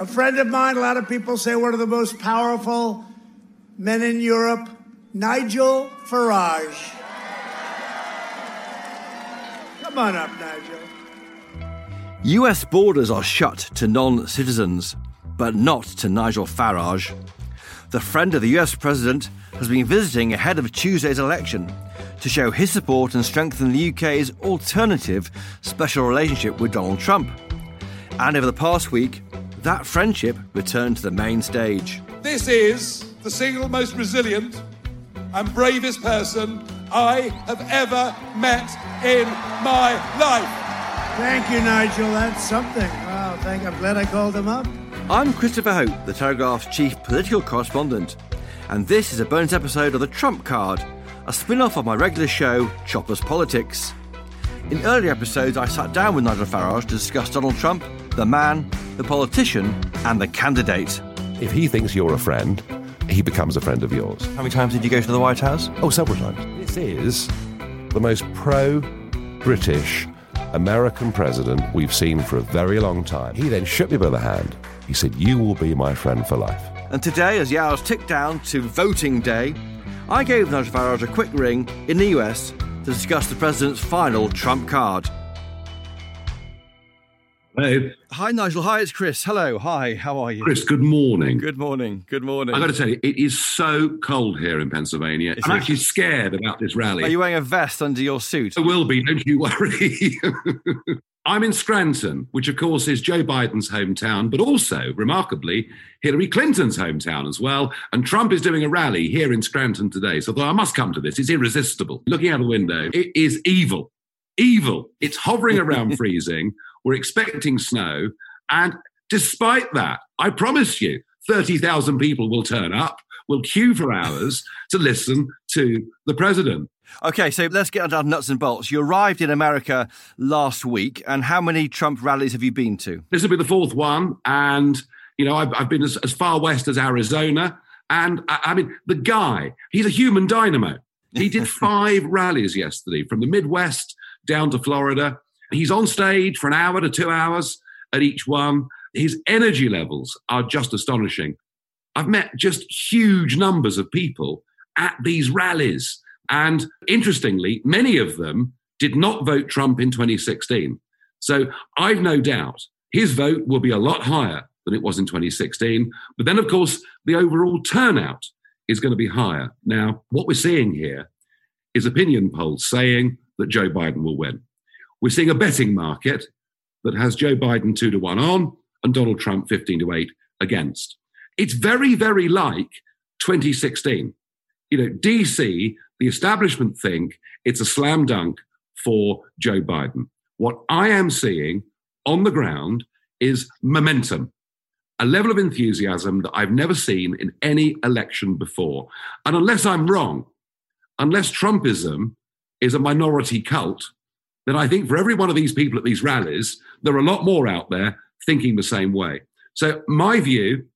A friend of mine, a lot of people say one of the most powerful men in Europe, Nigel Farage. Come on up, Nigel. US borders are shut to non citizens, but not to Nigel Farage. The friend of the US president has been visiting ahead of Tuesday's election to show his support and strengthen the UK's alternative special relationship with Donald Trump. And over the past week, that friendship returned to the main stage. This is the single most resilient and bravest person I have ever met in my life. Thank you, Nigel. That's something. Wow, thank I'm glad I called him up. I'm Christopher Hope, the Telegraph's chief political correspondent, and this is a bonus episode of the Trump Card, a spin off of my regular show, Chopper's Politics. In earlier episodes, I sat down with Nigel Farage to discuss Donald Trump, the man, the politician, and the candidate. If he thinks you're a friend, he becomes a friend of yours. How many times did you go to the White House? Oh, several times. This is the most pro British American president we've seen for a very long time. He then shook me by the hand. He said, You will be my friend for life. And today, as the hours tick down to voting day, I gave Nigel Farage a quick ring in the US to discuss the president's final Trump card. Hello. Hi, Nigel. Hi, it's Chris. Hello. Hi, how are you? Chris, good morning. Good morning. Good morning. I've got to tell you, it is so cold here in Pennsylvania. Is I'm it? actually scared about this rally. Are you wearing a vest under your suit? I will be, don't you worry. I'm in Scranton, which of course is Joe Biden's hometown, but also, remarkably, Hillary Clinton's hometown as well. And Trump is doing a rally here in Scranton today. So I thought I must come to this. It's irresistible. Looking out the window, it is evil. Evil. It's hovering around freezing. We're expecting snow. And despite that, I promise you, 30,000 people will turn up, will queue for hours to listen to the president. Okay, so let's get down to nuts and bolts. You arrived in America last week, and how many Trump rallies have you been to? This will be the fourth one. And, you know, I've, I've been as, as far west as Arizona. And I, I mean, the guy, he's a human dynamo. He did five rallies yesterday from the Midwest down to Florida. He's on stage for an hour to two hours at each one. His energy levels are just astonishing. I've met just huge numbers of people at these rallies. And interestingly, many of them did not vote Trump in 2016. So I've no doubt his vote will be a lot higher than it was in 2016. But then, of course, the overall turnout is going to be higher. Now, what we're seeing here is opinion polls saying that Joe Biden will win. We're seeing a betting market that has Joe Biden two to one on and Donald Trump 15 to eight against. It's very, very like 2016. You know, DC, the establishment think it's a slam dunk for Joe Biden. What I am seeing on the ground is momentum, a level of enthusiasm that I've never seen in any election before. And unless I'm wrong, unless Trumpism is a minority cult, then I think for every one of these people at these rallies, there are a lot more out there thinking the same way. So my view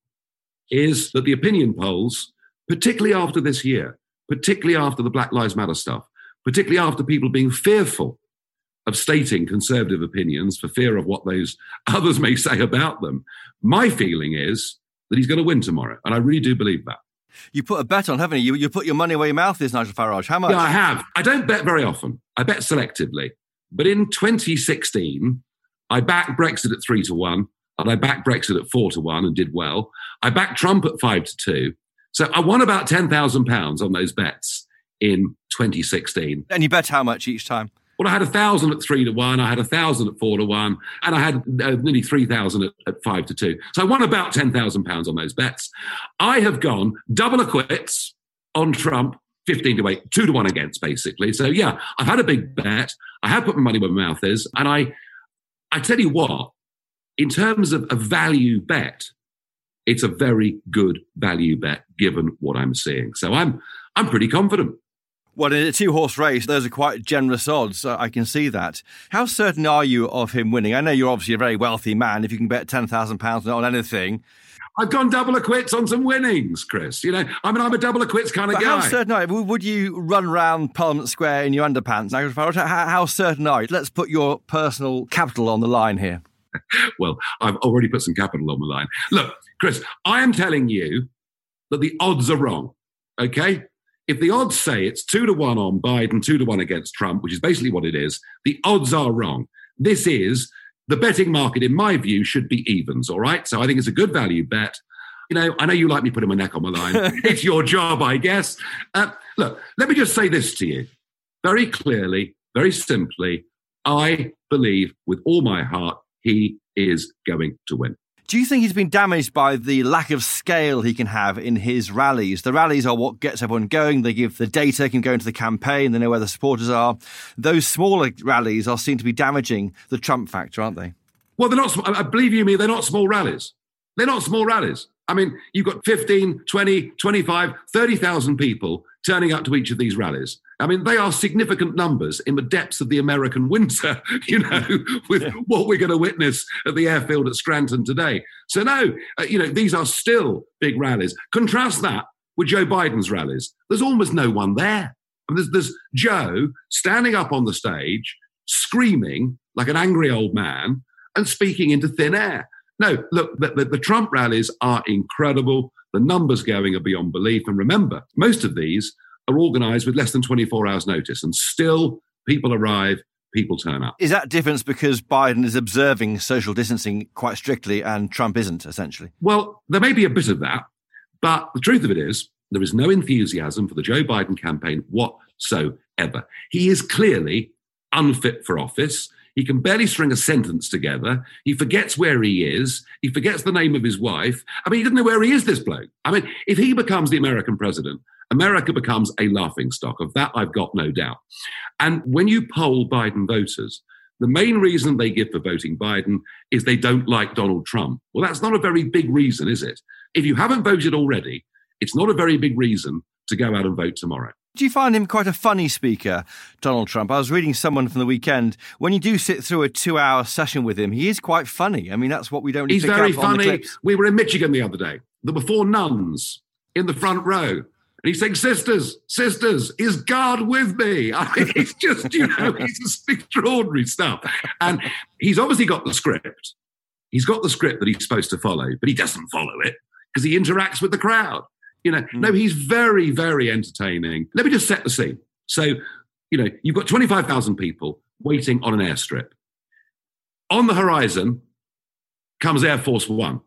is that the opinion polls, particularly after this year, particularly after the Black Lives Matter stuff, particularly after people being fearful of stating conservative opinions for fear of what those others may say about them. My feeling is that he's going to win tomorrow. And I really do believe that. You put a bet on, haven't you? You, you put your money where your mouth is, Nigel Farage. How much? Yeah, I have. I don't bet very often. I bet selectively. But in 2016, I backed Brexit at three to one, and I backed Brexit at four to one and did well. I backed Trump at five to two. So I won about £10,000 on those bets in 2016. And you bet how much each time? Well, I had a thousand at three to one, I had a thousand at four to one, and I had uh, nearly three thousand at, at, five to two. So I won about ten thousand pounds on those bets. I have gone double acquits on Trump, fifteen to eight, two to one against, basically. So yeah, I've had a big bet. I have put my money where my mouth is, and I, I tell you what, in terms of a value bet, it's a very good value bet given what I'm seeing. So I'm, I'm pretty confident. Well, in a two horse race, those are quite generous odds. I can see that. How certain are you of him winning? I know you're obviously a very wealthy man. If you can bet £10,000 on anything. I've gone double acquits on some winnings, Chris. You know, I mean, I'm a double acquits kind of but guy. How certain are you? Would you run around Parliament Square in your underpants? How, how certain are you? Let's put your personal capital on the line here. well, I've already put some capital on the line. Look, Chris, I am telling you that the odds are wrong. Okay? if the odds say it's two to one on Biden, two to one against Trump, which is basically what it is, the odds are wrong. This is the betting market, in my view, should be evens. All right. So I think it's a good value bet. You know, I know you like me putting my neck on the line. it's your job, I guess. Uh, look, let me just say this to you very clearly, very simply. I believe with all my heart he is going to win. Do you think he's been damaged by the lack of scale he can have in his rallies? The rallies are what gets everyone going. They give the data, can go into the campaign, they know where the supporters are. Those smaller rallies are seen to be damaging the Trump factor, aren't they? Well, they're not, I uh, uh, believe you me, they're not small rallies. They're not small rallies. I mean, you've got 15, 20, 25, 30,000 people turning up to each of these rallies. I mean, they are significant numbers in the depths of the American winter, you know, with yeah. what we're going to witness at the airfield at Scranton today. So, no, uh, you know, these are still big rallies. Contrast that with Joe Biden's rallies. There's almost no one there. I mean, there's, there's Joe standing up on the stage, screaming like an angry old man and speaking into thin air. No, look, the, the, the Trump rallies are incredible. The numbers going are beyond belief. And remember, most of these are organized with less than 24 hours' notice, and still people arrive, people turn up. Is that difference because Biden is observing social distancing quite strictly and Trump isn't, essentially? Well, there may be a bit of that, but the truth of it is, there is no enthusiasm for the Joe Biden campaign whatsoever. He is clearly unfit for office. He can barely string a sentence together. He forgets where he is. He forgets the name of his wife. I mean, he doesn't know where he is, this bloke. I mean, if he becomes the American president, America becomes a laughing stock. Of that, I've got no doubt. And when you poll Biden voters, the main reason they give for voting Biden is they don't like Donald Trump. Well, that's not a very big reason, is it? If you haven't voted already, it's not a very big reason to go out and vote tomorrow. Do you find him quite a funny speaker, Donald Trump? I was reading someone from the weekend. When you do sit through a two-hour session with him, he is quite funny. I mean, that's what we don't. He's very funny. We were in Michigan the other day. There were four nuns in the front row, and he's saying, "Sisters, sisters, is God with me?" I mean, it's just you know, it's extraordinary stuff. And he's obviously got the script. He's got the script that he's supposed to follow, but he doesn't follow it because he interacts with the crowd. You know, mm. no, he's very, very entertaining. Let me just set the scene. So, you know, you've got 25,000 people waiting on an airstrip. On the horizon comes Air Force One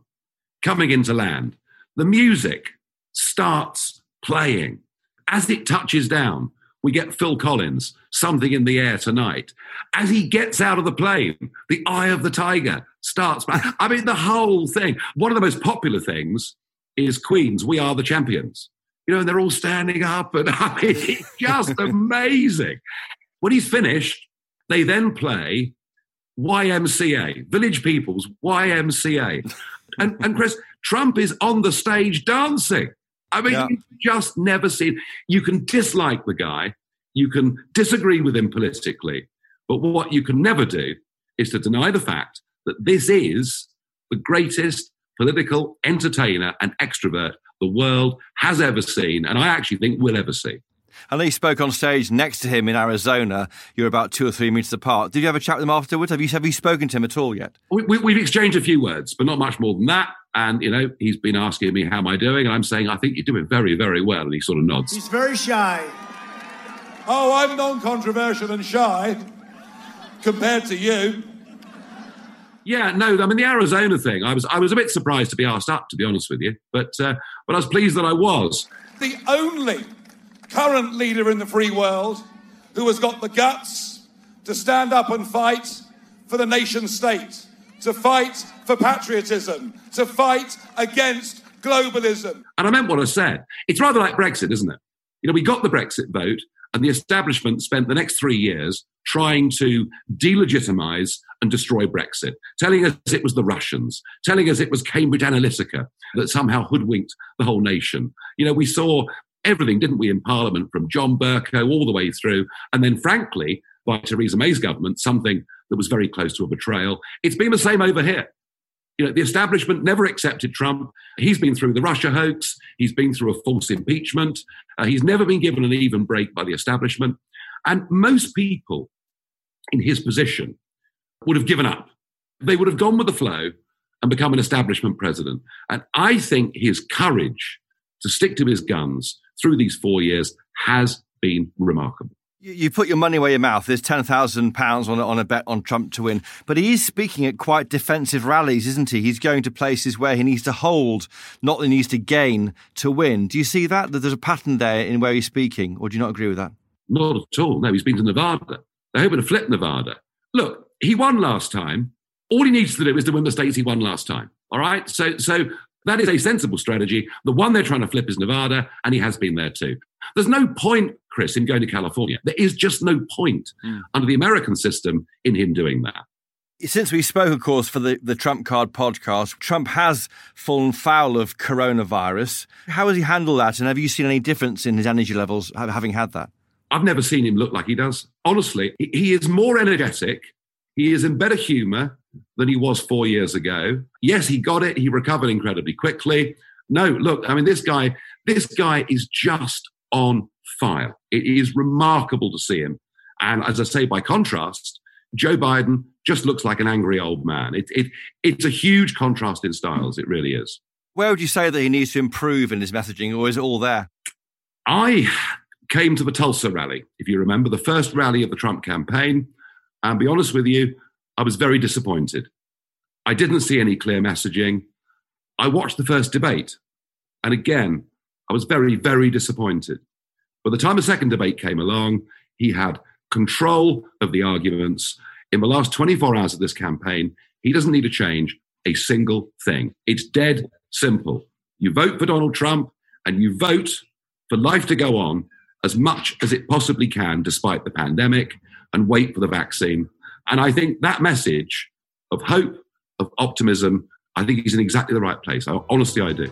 coming into land. The music starts playing. As it touches down, we get Phil Collins, Something in the Air Tonight. As he gets out of the plane, the Eye of the Tiger starts. I mean, the whole thing. One of the most popular things is Queens, We Are the Champions. You know, and they're all standing up, and I mean, it's just amazing. When he's finished, they then play YMCA, Village People's YMCA. And, and Chris, Trump is on the stage dancing. I mean, yeah. just never seen. You can dislike the guy, you can disagree with him politically, but what you can never do is to deny the fact that this is the greatest political entertainer and extrovert the world has ever seen, and I actually think will ever see. I know you spoke on stage next to him in Arizona. You're about two or three metres apart. Did you have a chat with him afterwards? Have you have you spoken to him at all yet? We, we, we've exchanged a few words, but not much more than that. And you know, he's been asking me how am I doing, and I'm saying I think you're doing very, very well. And he sort of nods. He's very shy. Oh, I'm non-controversial and shy compared to you. Yeah, no, I mean the Arizona thing. I was I was a bit surprised to be asked up, to be honest with you, but uh, but I was pleased that I was. The only current leader in the free world who has got the guts to stand up and fight for the nation state, to fight for patriotism, to fight against globalism. And I meant what I said. It's rather like Brexit, isn't it? You know, we got the Brexit vote, and the establishment spent the next three years trying to delegitimize and destroy Brexit, telling us it was the Russians, telling us it was Cambridge Analytica that somehow hoodwinked the whole nation. You know, we saw everything, didn't we, in Parliament from John Bercow all the way through. And then, frankly, by Theresa May's government, something that was very close to a betrayal. It's been the same over here. You know, the establishment never accepted Trump. He's been through the Russia hoax. He's been through a false impeachment. Uh, he's never been given an even break by the establishment. And most people in his position would have given up. They would have gone with the flow and become an establishment president. And I think his courage to stick to his guns through these four years has been remarkable. You put your money where your mouth. There's ten thousand pounds on on a bet on Trump to win, but he is speaking at quite defensive rallies, isn't he? He's going to places where he needs to hold, not that he needs to gain to win. Do you see that? That there's a pattern there in where he's speaking, or do you not agree with that? Not at all. No, he's been to Nevada. They're hoping to flip Nevada. Look, he won last time. All he needs to do is to win the states he won last time. All right. So, so that is a sensible strategy. The one they're trying to flip is Nevada, and he has been there too. There's no point, Chris, in going to California. There is just no point mm. under the American system in him doing that. Since we spoke, of course, for the, the Trump Card podcast, Trump has fallen foul of coronavirus. How has he handled that? And have you seen any difference in his energy levels having had that? I've never seen him look like he does. Honestly, he is more energetic. He is in better humor than he was four years ago. Yes, he got it. He recovered incredibly quickly. No, look, I mean, this guy, this guy is just on fire. It is remarkable to see him. And as I say, by contrast, Joe Biden just looks like an angry old man. It, it, it's a huge contrast in styles. It really is. Where would you say that he needs to improve in his messaging, or is it all there? I came to the Tulsa rally, if you remember, the first rally of the Trump campaign. And be honest with you, I was very disappointed. I didn't see any clear messaging. I watched the first debate. And again, I was very, very disappointed. By the time the second debate came along, he had control of the arguments. In the last 24 hours of this campaign, he doesn't need to change a single thing. It's dead simple. You vote for Donald Trump and you vote for life to go on as much as it possibly can, despite the pandemic, and wait for the vaccine. And I think that message of hope, of optimism, I think he's in exactly the right place. I, honestly, I do.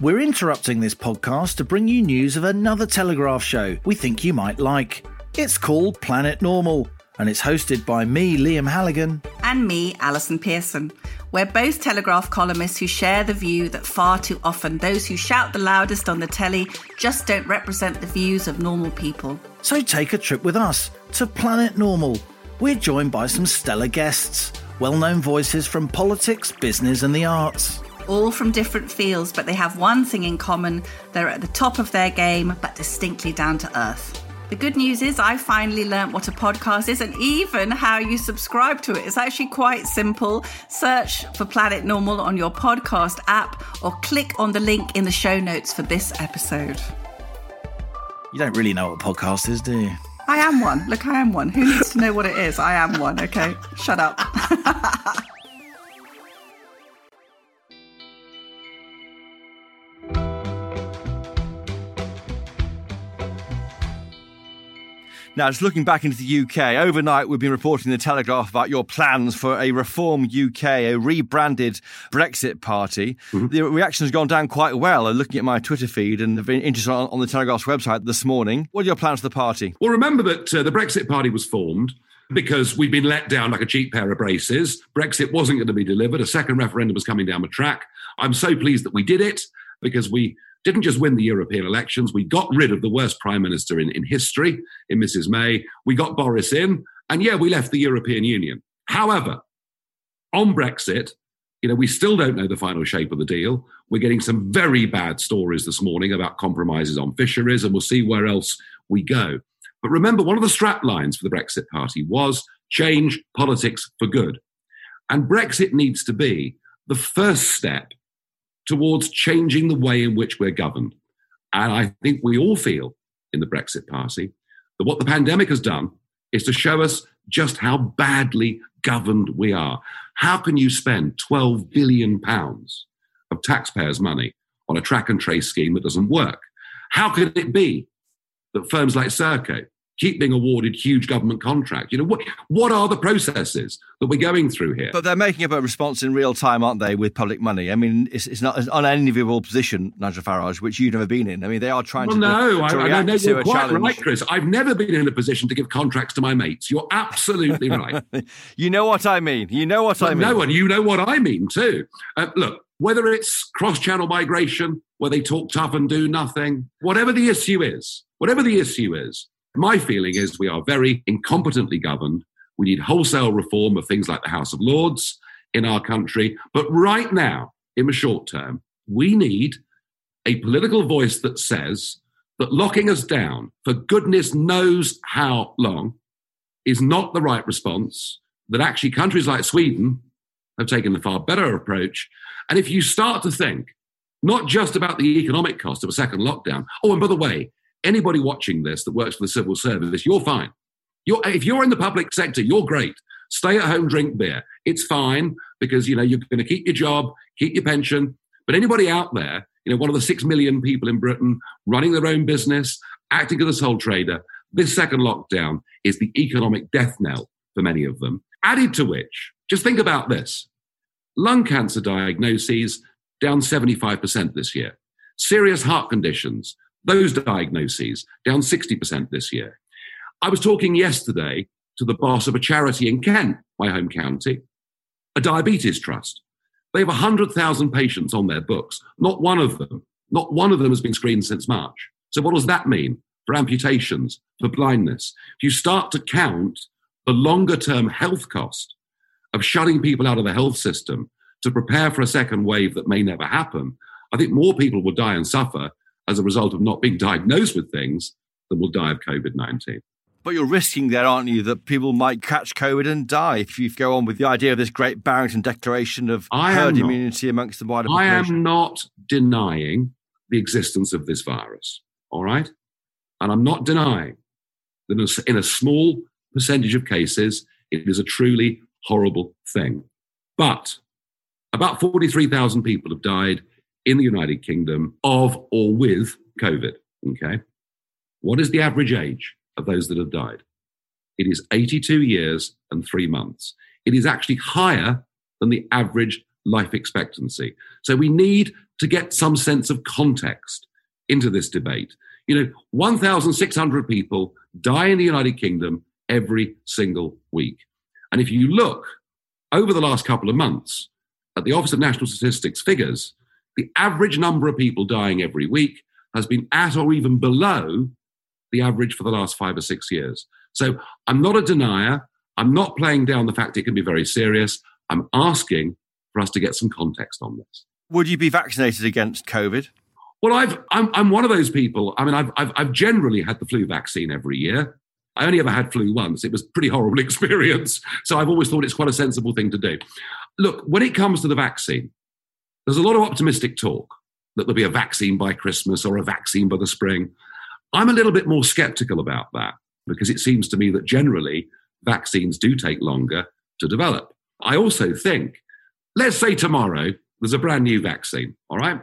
We're interrupting this podcast to bring you news of another Telegraph show we think you might like. It's called Planet Normal, and it's hosted by me, Liam Halligan. And me, Allison Pearson. We're both Telegraph columnists who share the view that far too often those who shout the loudest on the telly just don't represent the views of normal people. So take a trip with us to Planet Normal. We're joined by some stellar guests, well known voices from politics, business, and the arts all from different fields, but they have one thing in common they're at the top of their game, but distinctly down to earth. The good news is, I finally learnt what a podcast is and even how you subscribe to it. It's actually quite simple. Search for Planet Normal on your podcast app or click on the link in the show notes for this episode. You don't really know what a podcast is, do you? I am one. Look, I am one. Who needs to know what it is? I am one, okay? Shut up. Now, just looking back into the UK, overnight we've been reporting in the Telegraph about your plans for a Reform UK, a rebranded Brexit party. Mm-hmm. The reaction has gone down quite well. I'm looking at my Twitter feed and have been interested on, on the Telegraph's website this morning. What are your plans for the party? Well, remember that uh, the Brexit Party was formed because we've been let down like a cheap pair of braces. Brexit wasn't going to be delivered. A second referendum was coming down the track. I'm so pleased that we did it because we didn't just win the European elections, we got rid of the worst prime minister in, in history, in Mrs. May. We got Boris in, and yeah, we left the European Union. However, on Brexit, you know, we still don't know the final shape of the deal. We're getting some very bad stories this morning about compromises on fisheries, and we'll see where else we go. But remember, one of the strap lines for the Brexit Party was change politics for good. And Brexit needs to be the first step towards changing the way in which we're governed. And I think we all feel in the Brexit Party that what the pandemic has done is to show us just how badly governed we are. How can you spend 12 billion pounds of taxpayers' money on a track and trace scheme that doesn't work? How can it be that firms like Serco keep being awarded huge government contracts. You know, what, what are the processes that we're going through here? But they're making up a response in real time, aren't they, with public money? I mean, it's, it's not an unenviable position, Nigel Farage, which you've never been in. I mean, they are trying well, to, no, to I, react I know to you're quite challenge. right, Chris. I've never been in a position to give contracts to my mates. You're absolutely right. you know what I mean. You know what I mean. No, one, you know what I mean too. Uh, look, whether it's cross-channel migration, where they talk tough and do nothing, whatever the issue is, whatever the issue is, my feeling is we are very incompetently governed. We need wholesale reform of things like the House of Lords in our country. But right now, in the short term, we need a political voice that says that locking us down for goodness knows how long is not the right response, that actually countries like Sweden have taken the far better approach. And if you start to think not just about the economic cost of a second lockdown, oh, and by the way, anybody watching this that works for the civil service, you're fine. You're, if you're in the public sector, you're great. Stay at home, drink beer. It's fine because you know you're going to keep your job, keep your pension. But anybody out there, you know, one of the six million people in Britain running their own business, acting as a sole trader, this second lockdown is the economic death knell for many of them. Added to which, just think about this: lung cancer diagnoses down 75% this year. Serious heart conditions those diagnoses down 60% this year. I was talking yesterday to the boss of a charity in Kent, my home county, a diabetes trust. They have 100,000 patients on their books. Not one of them, not one of them has been screened since March. So, what does that mean for amputations, for blindness? If you start to count the longer term health cost of shutting people out of the health system to prepare for a second wave that may never happen, I think more people will die and suffer as a result of not being diagnosed with things than will die of COVID 19. But you're risking there, aren't you, that people might catch COVID and die if you go on with the idea of this great Barrington Declaration of I herd not, immunity amongst the wider population? I am not denying the existence of this virus, all right? And I'm not denying that in a small percentage of cases, it is a truly horrible thing. But about 43,000 people have died in the United Kingdom of or with COVID. Okay. What is the average age of those that have died? It is 82 years and three months. It is actually higher than the average life expectancy. So we need to get some sense of context into this debate. You know, 1,600 people die in the United Kingdom every single week. And if you look over the last couple of months at the Office of National Statistics figures, the average number of people dying every week has been at or even below the average for the last five or six years. So I'm not a denier. I'm not playing down the fact it can be very serious. I'm asking for us to get some context on this. Would you be vaccinated against COVID? Well, I've, I'm, I'm one of those people. I mean, I've, I've, I've generally had the flu vaccine every year. I only ever had flu once. It was a pretty horrible experience. So I've always thought it's quite a sensible thing to do. Look, when it comes to the vaccine, there's a lot of optimistic talk that there'll be a vaccine by Christmas or a vaccine by the spring. I'm a little bit more skeptical about that because it seems to me that generally vaccines do take longer to develop. I also think, let's say tomorrow there's a brand new vaccine, all right?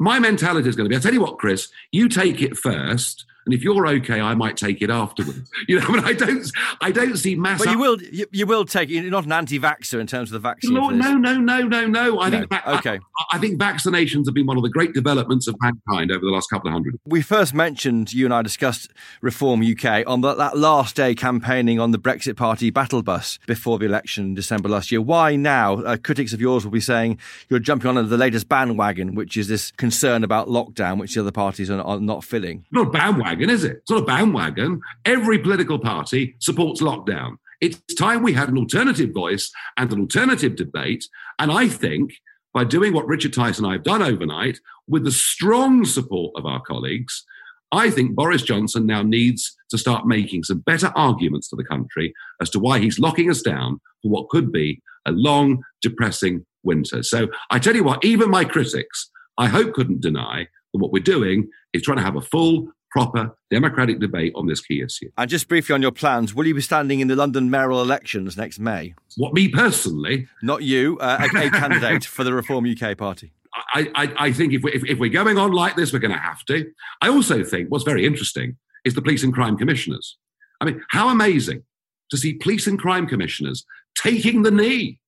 My mentality is going to be, I'll tell you what, Chris, you take it first and if you're okay, I might take it afterwards. You know, but I don't, I don't see mass. But you will, you, you will take. You're not an anti-vaxxer in terms of the vaccine. No, no, no, no, no, no. I No, think va- okay. I, I think vaccinations have been one of the great developments of mankind over the last couple of hundred. We first mentioned you and I discussed Reform UK on the, that last day campaigning on the Brexit Party battle bus before the election in December last year. Why now? Uh, critics of yours will be saying you're jumping on the latest bandwagon, which is this concern about lockdown, which the other parties are, are not filling. Not a bandwagon, is it? It's not a bandwagon. Every political party supports lockdown. It's time we had an alternative voice and an alternative debate. And I think by doing what Richard Tice and I have done overnight, with the strong support of our colleagues, I think Boris Johnson now needs to start making some better arguments to the country as to why he's locking us down for what could be a long, depressing winter. So I tell you what, even my critics, I hope, couldn't deny that what we're doing is trying to have a full, proper democratic debate on this key issue. And just briefly on your plans, will you be standing in the London mayoral elections next May? What me personally, Not you, uh, a, a candidate for the Reform UK party. I, I, I think if, we, if, if we're going on like this, we're going to have to. I also think what's very interesting is the police and crime commissioners. I mean, how amazing to see police and crime commissioners taking the knee,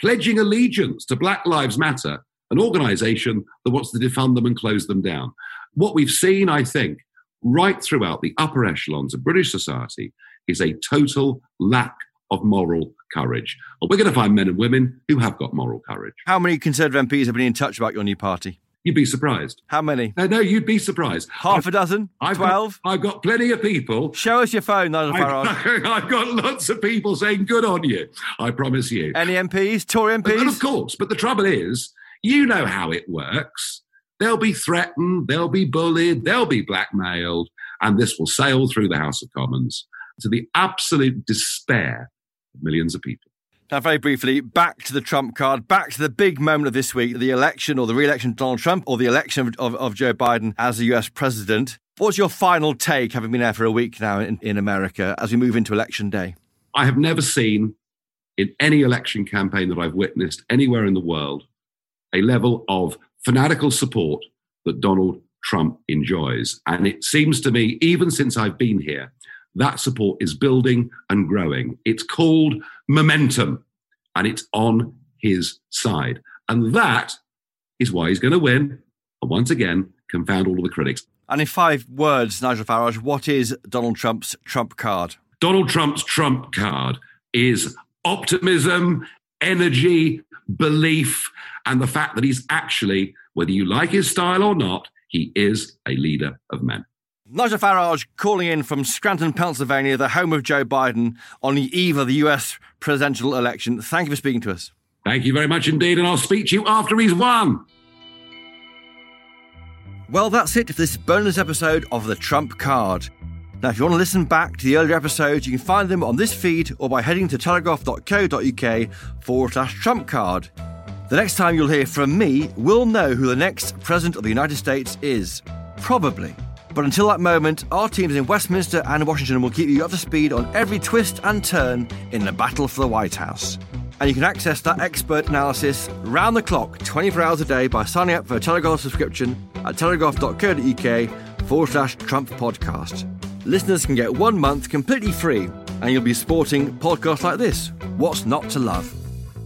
pledging allegiance to Black Lives Matter, an organization that wants to defund them and close them down. What we've seen, I think, right throughout the upper echelons of British society is a total lack of moral courage. Well, we're going to find men and women who have got moral courage. How many Conservative MPs have been in touch about your new party? You'd be surprised. How many? No, no, you'd be surprised. Half a dozen? I've Twelve? Got, I've got plenty of people. Show us your phone, Nigel Farage. I've, I've got lots of people saying good on you. I promise you. Any MPs? Tory MPs? But of course, but the trouble is, you know how it works. They'll be threatened, they'll be bullied, they'll be blackmailed, and this will sail through the House of Commons to the absolute despair of millions of people. Now, very briefly, back to the Trump card, back to the big moment of this week the election or the re election of Donald Trump or the election of, of, of Joe Biden as the US president. What's your final take, having been there for a week now in, in America, as we move into election day? I have never seen in any election campaign that I've witnessed anywhere in the world a level of fanatical support that Donald Trump enjoys. And it seems to me, even since I've been here, that support is building and growing. It's called momentum and it's on his side. And that is why he's going to win. And once again, confound all of the critics. And in five words, Nigel Farage, what is Donald Trump's Trump card? Donald Trump's Trump card is optimism, energy, belief, and the fact that he's actually, whether you like his style or not, he is a leader of men. Nigel Farage calling in from Scranton, Pennsylvania, the home of Joe Biden, on the eve of the US presidential election. Thank you for speaking to us. Thank you very much indeed, and I'll speak to you after he's won. Well, that's it for this bonus episode of the Trump card. Now, if you want to listen back to the earlier episodes, you can find them on this feed or by heading to telegraph.co.uk forward slash Trump card. The next time you'll hear from me, we'll know who the next President of the United States is. Probably. But until that moment, our teams in Westminster and Washington will keep you up to speed on every twist and turn in the battle for the White House. And you can access that expert analysis round the clock, 24 hours a day, by signing up for a Telegraph subscription at telegraph.co.uk forward slash Trump podcast. Listeners can get one month completely free, and you'll be supporting podcasts like this What's Not to Love?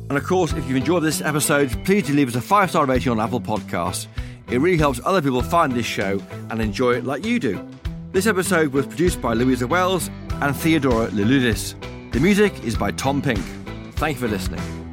And of course, if you've enjoyed this episode, please do leave us a five star rating on Apple Podcasts. It really helps other people find this show and enjoy it like you do. This episode was produced by Louisa Wells and Theodora Liludis. The music is by Tom Pink. Thank you for listening.